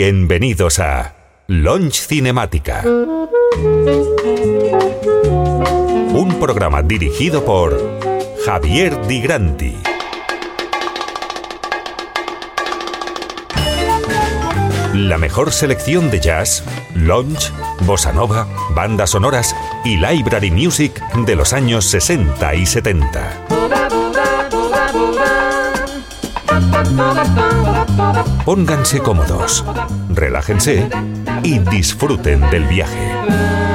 Bienvenidos a Launch Cinemática. Un programa dirigido por Javier Di Granti. La mejor selección de jazz, lounge, bossa nova, bandas sonoras y library music de los años 60 y 70. Pónganse cómodos, relájense y disfruten del viaje.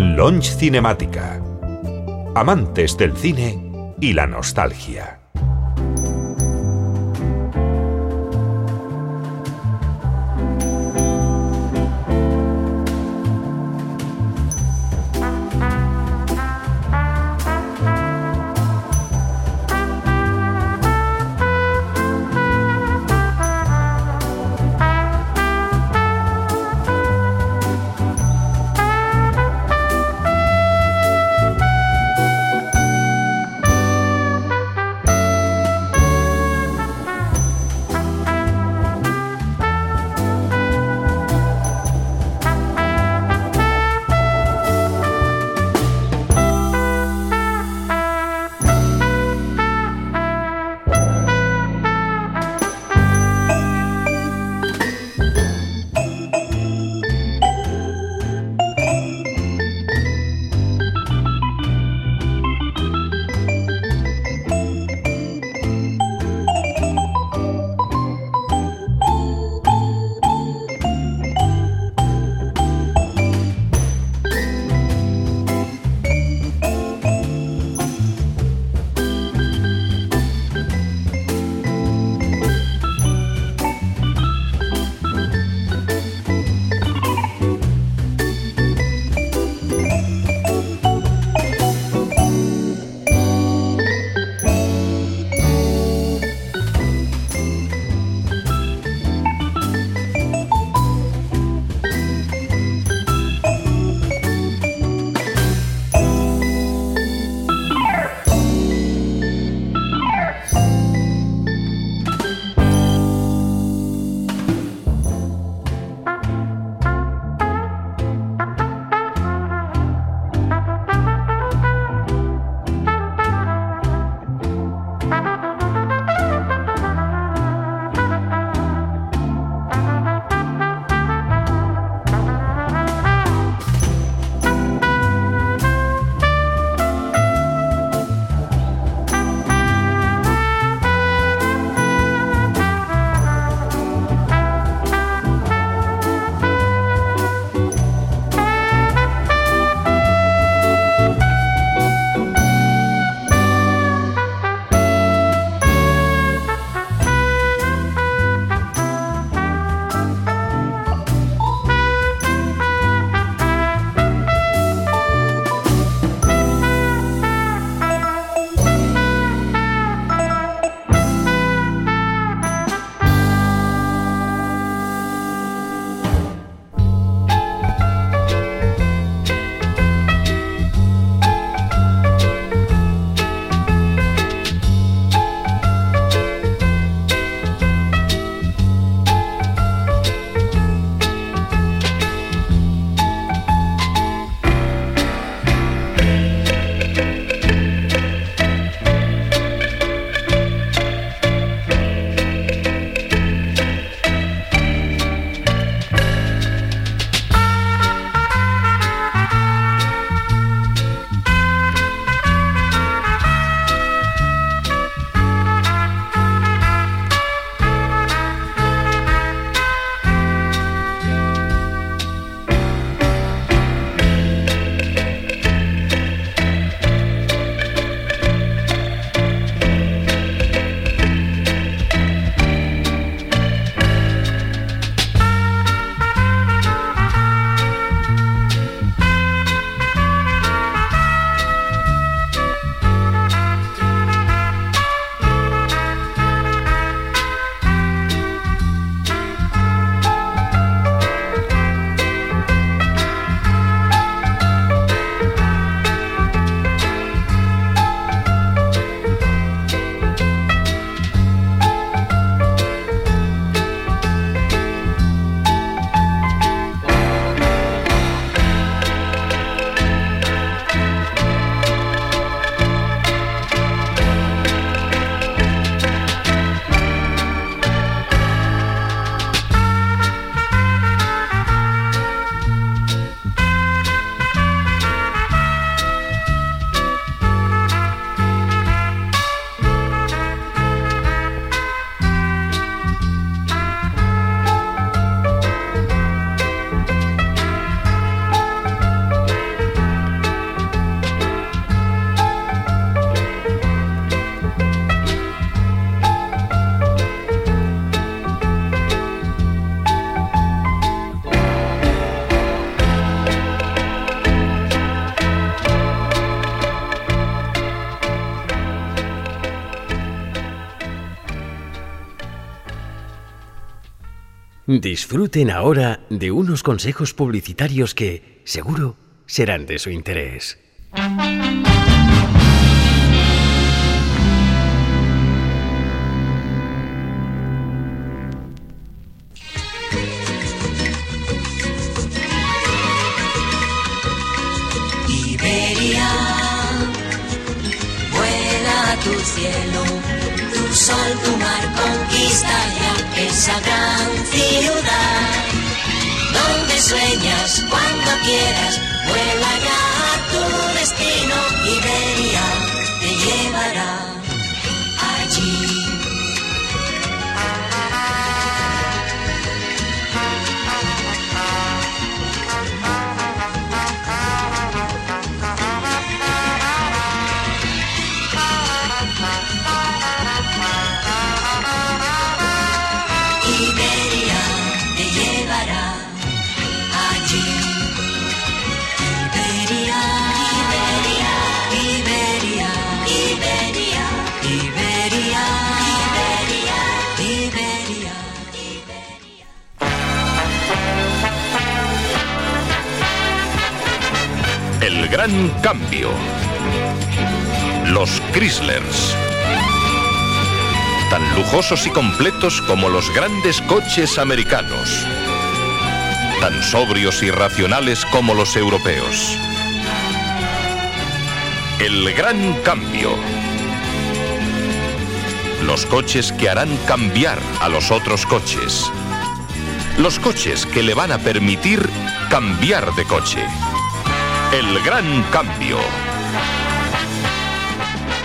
Lounge Cinemática. Amantes del cine y la nostalgia. Disfruten ahora de unos consejos publicitarios que, seguro, serán de su interés. Iberia, vuela a tu cielo, sol, tu mar conquista ya esa gran ciudad. Donde sueñas cuando quieras, vuela ya a tu destino, Iberia te gran cambio. Los Chryslers. Tan lujosos y completos como los grandes coches americanos. Tan sobrios y racionales como los europeos. El gran cambio. Los coches que harán cambiar a los otros coches. Los coches que le van a permitir cambiar de coche. El gran cambio.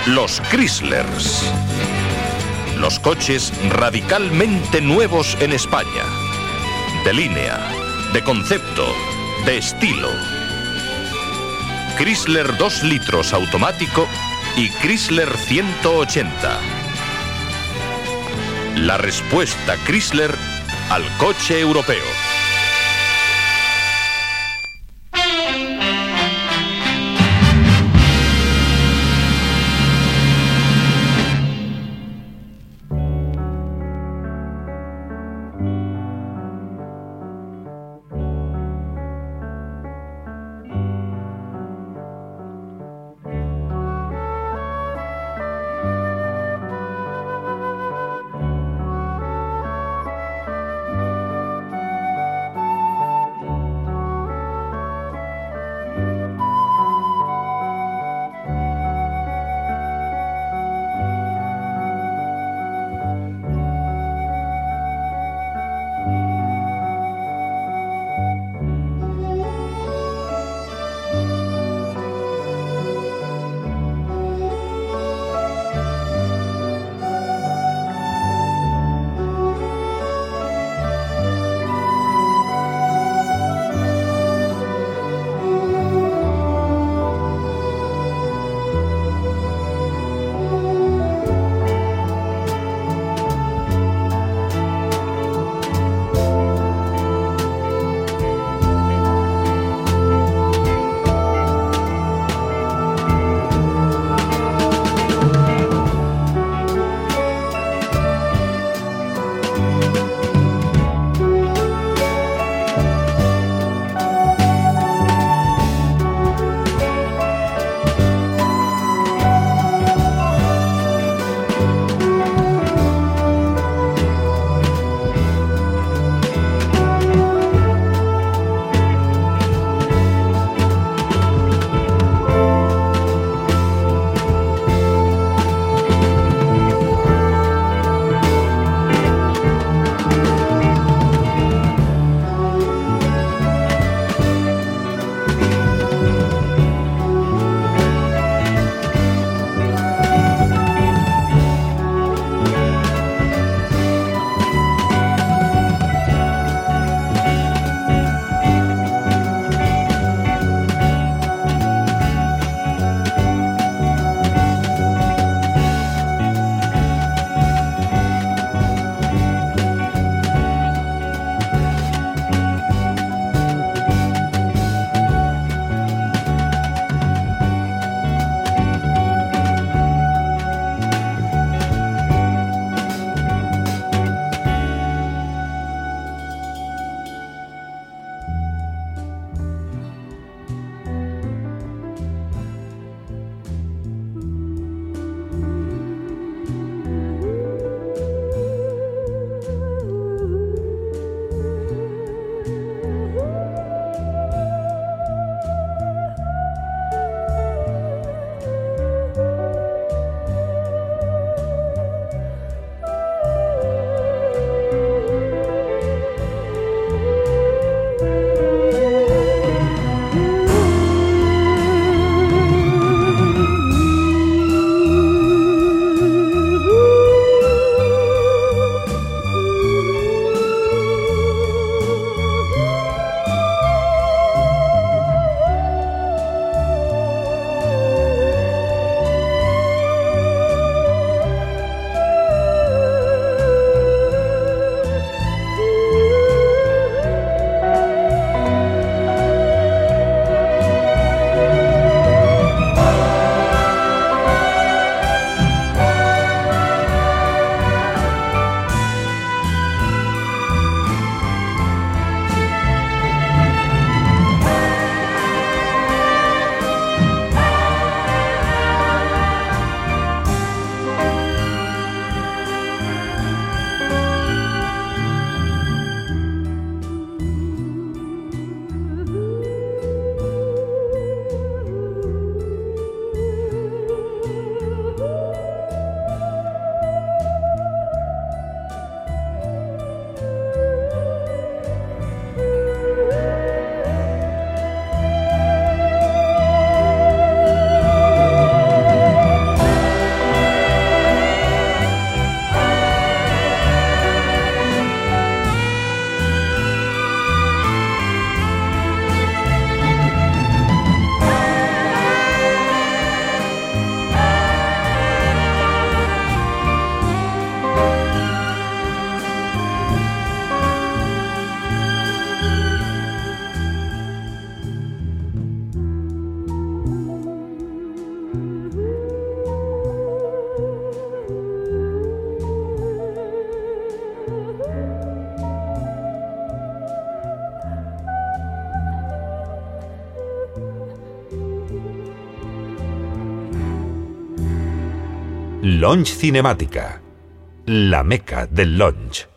Los Chryslers. Los coches radicalmente nuevos en España. De línea, de concepto, de estilo. Chrysler 2 litros automático y Chrysler 180. La respuesta Chrysler al coche europeo. Launch Cinemática. La meca del launch.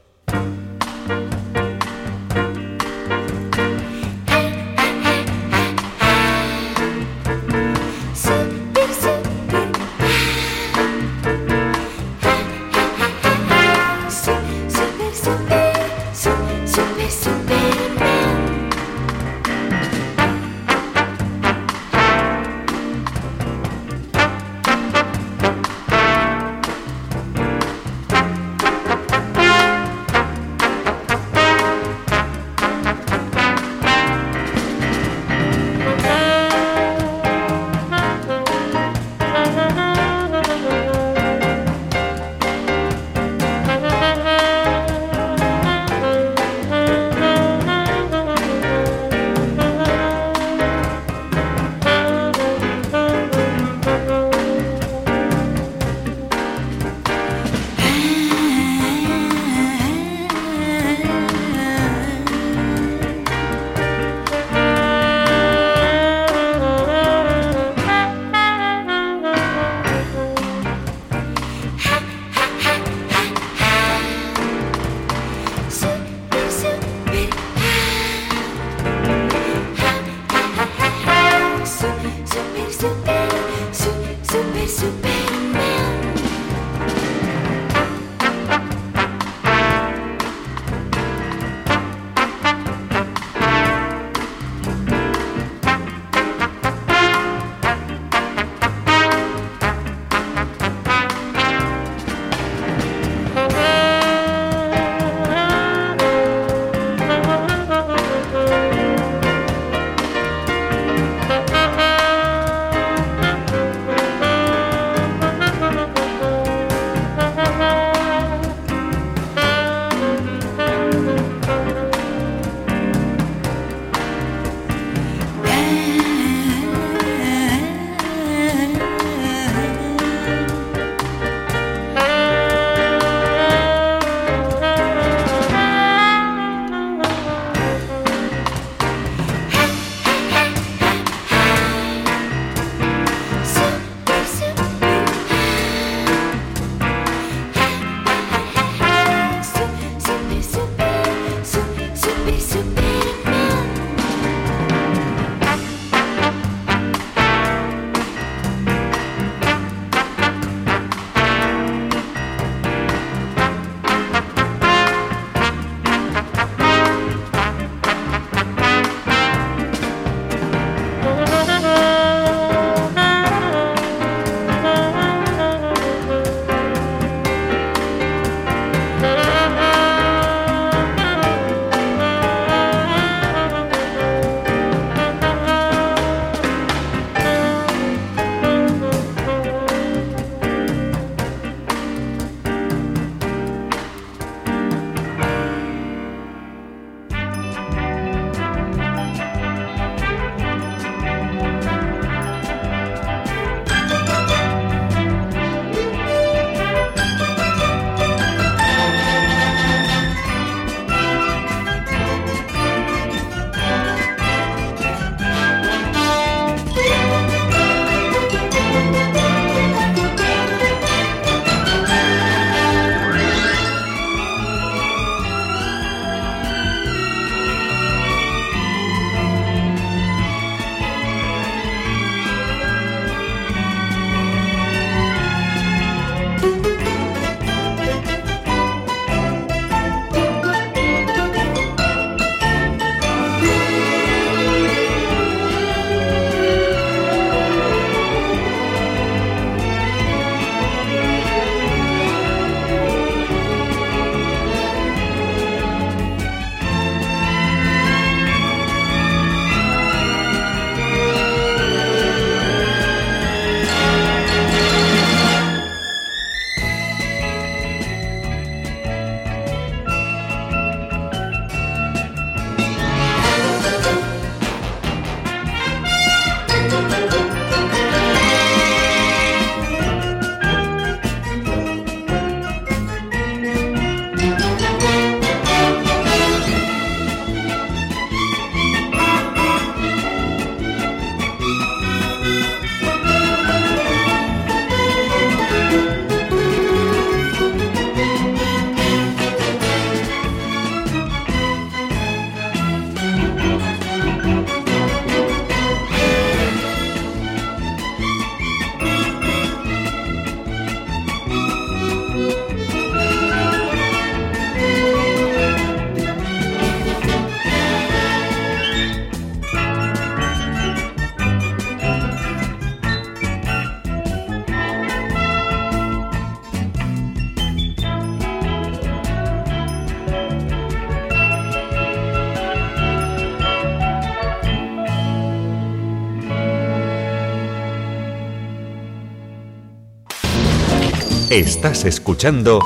Estás escuchando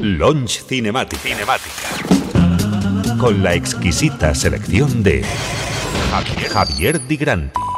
Launch Cinematic. Cinemática. Con la exquisita selección de Javier, Javier Di Granti.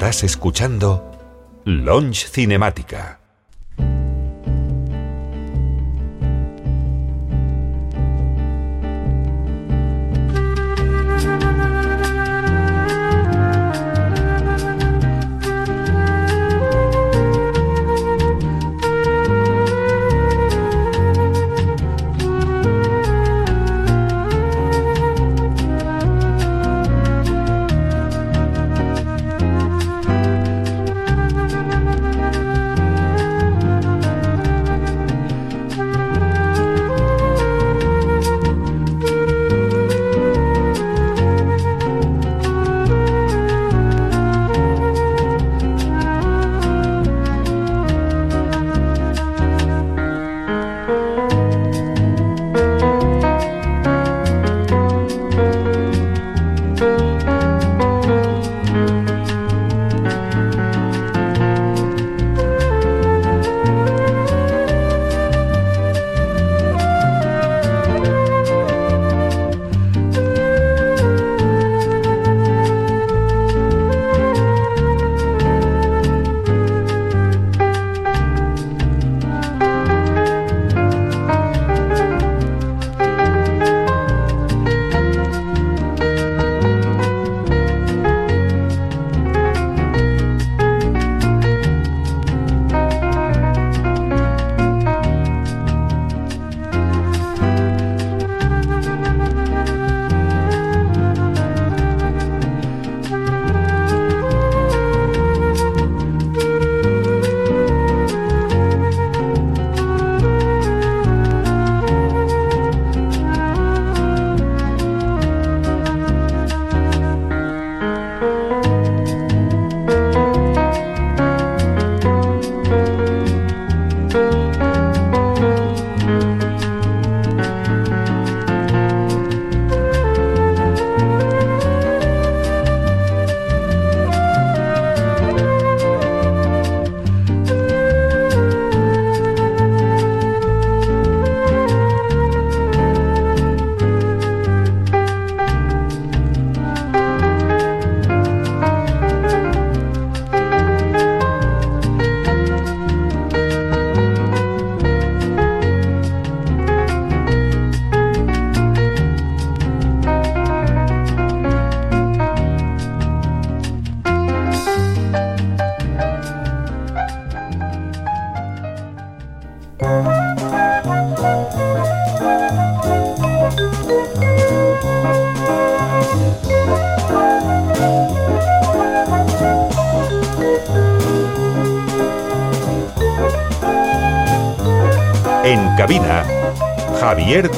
Estás escuchando Launch Cinemática.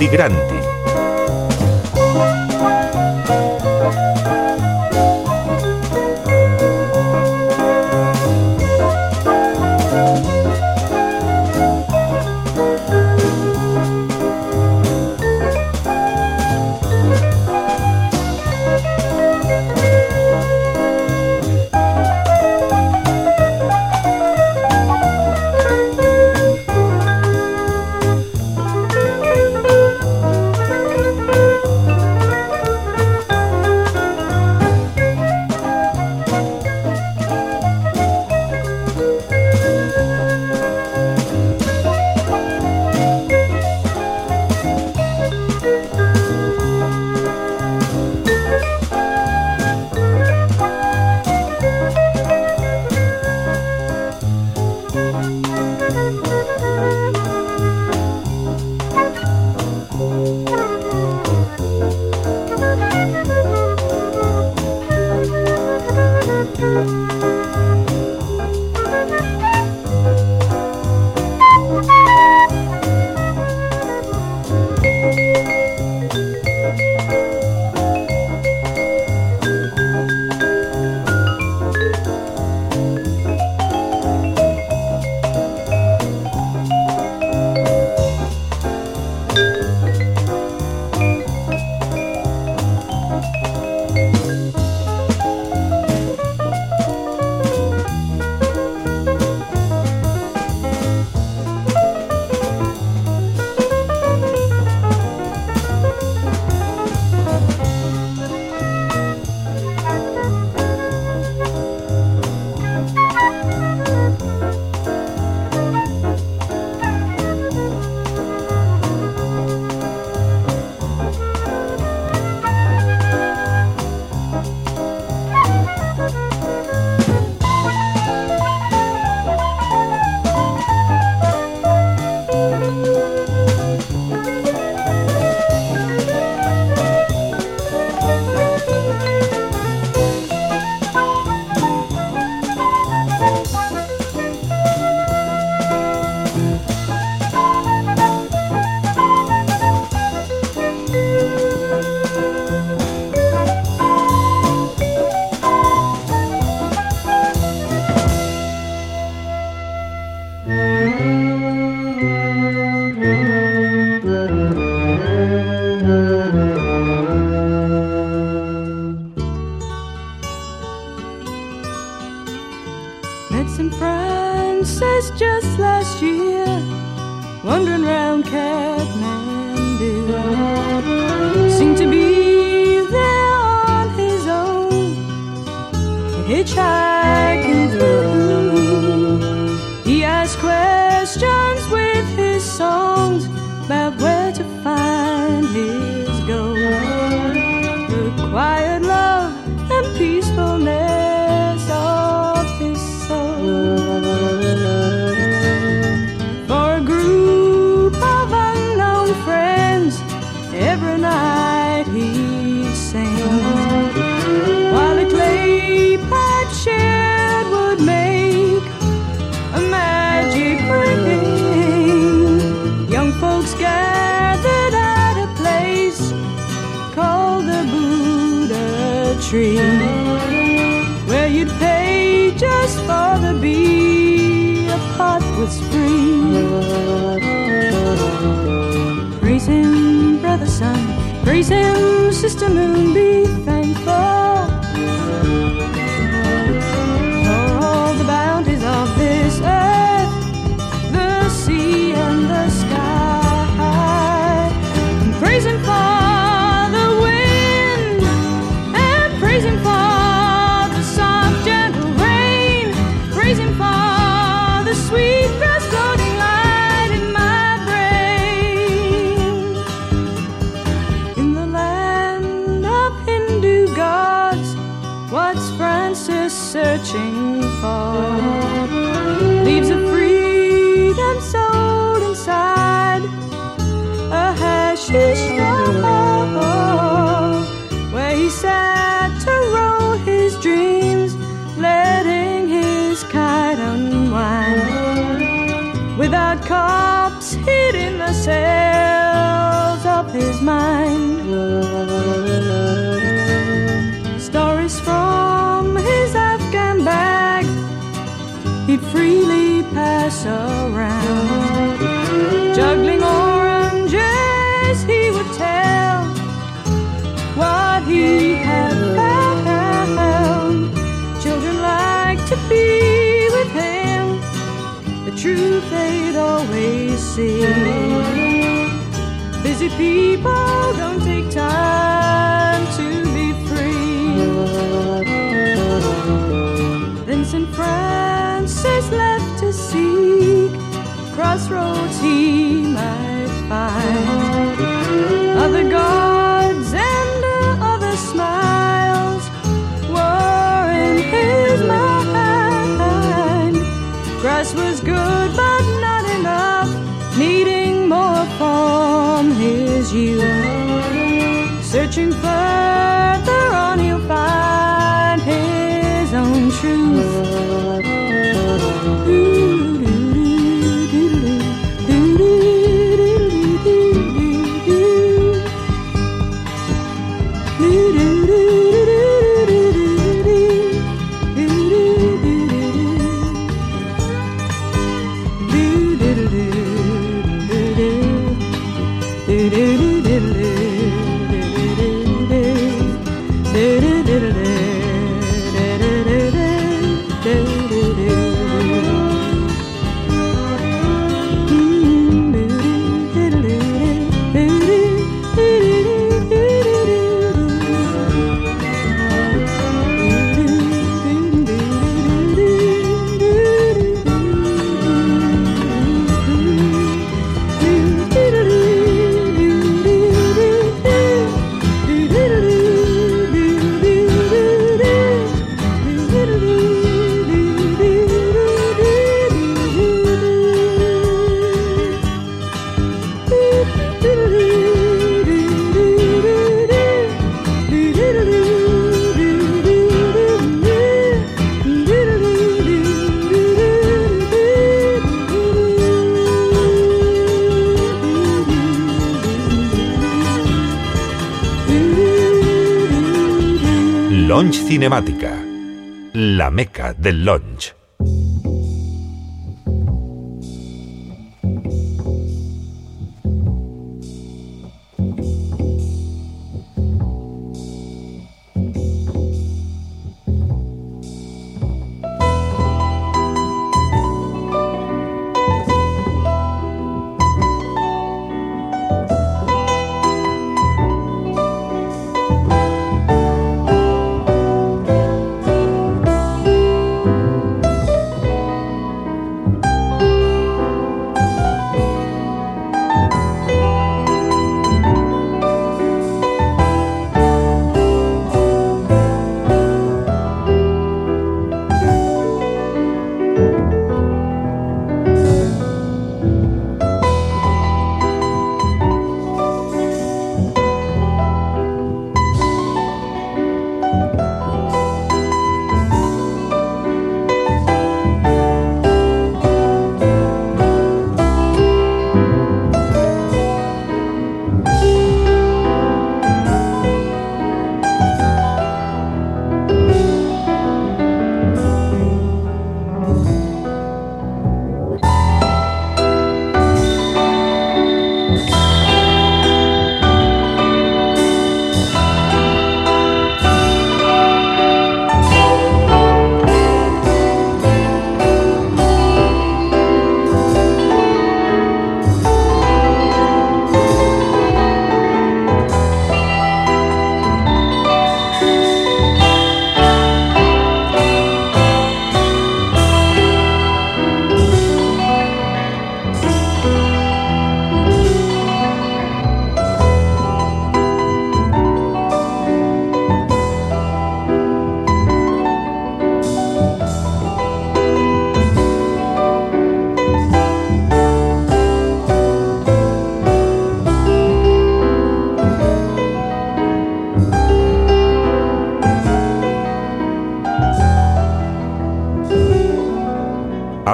Javier songs about Always Sister Moonbeam. see. Busy people. truth. Launch Cinemática, la meca del launch.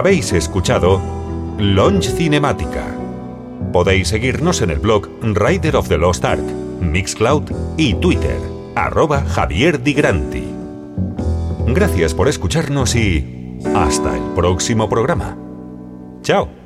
Habéis escuchado Launch Cinemática. Podéis seguirnos en el blog Rider of the Lost Ark, Mixcloud y Twitter, arroba Javier Di Granti. Gracias por escucharnos y hasta el próximo programa. Chao.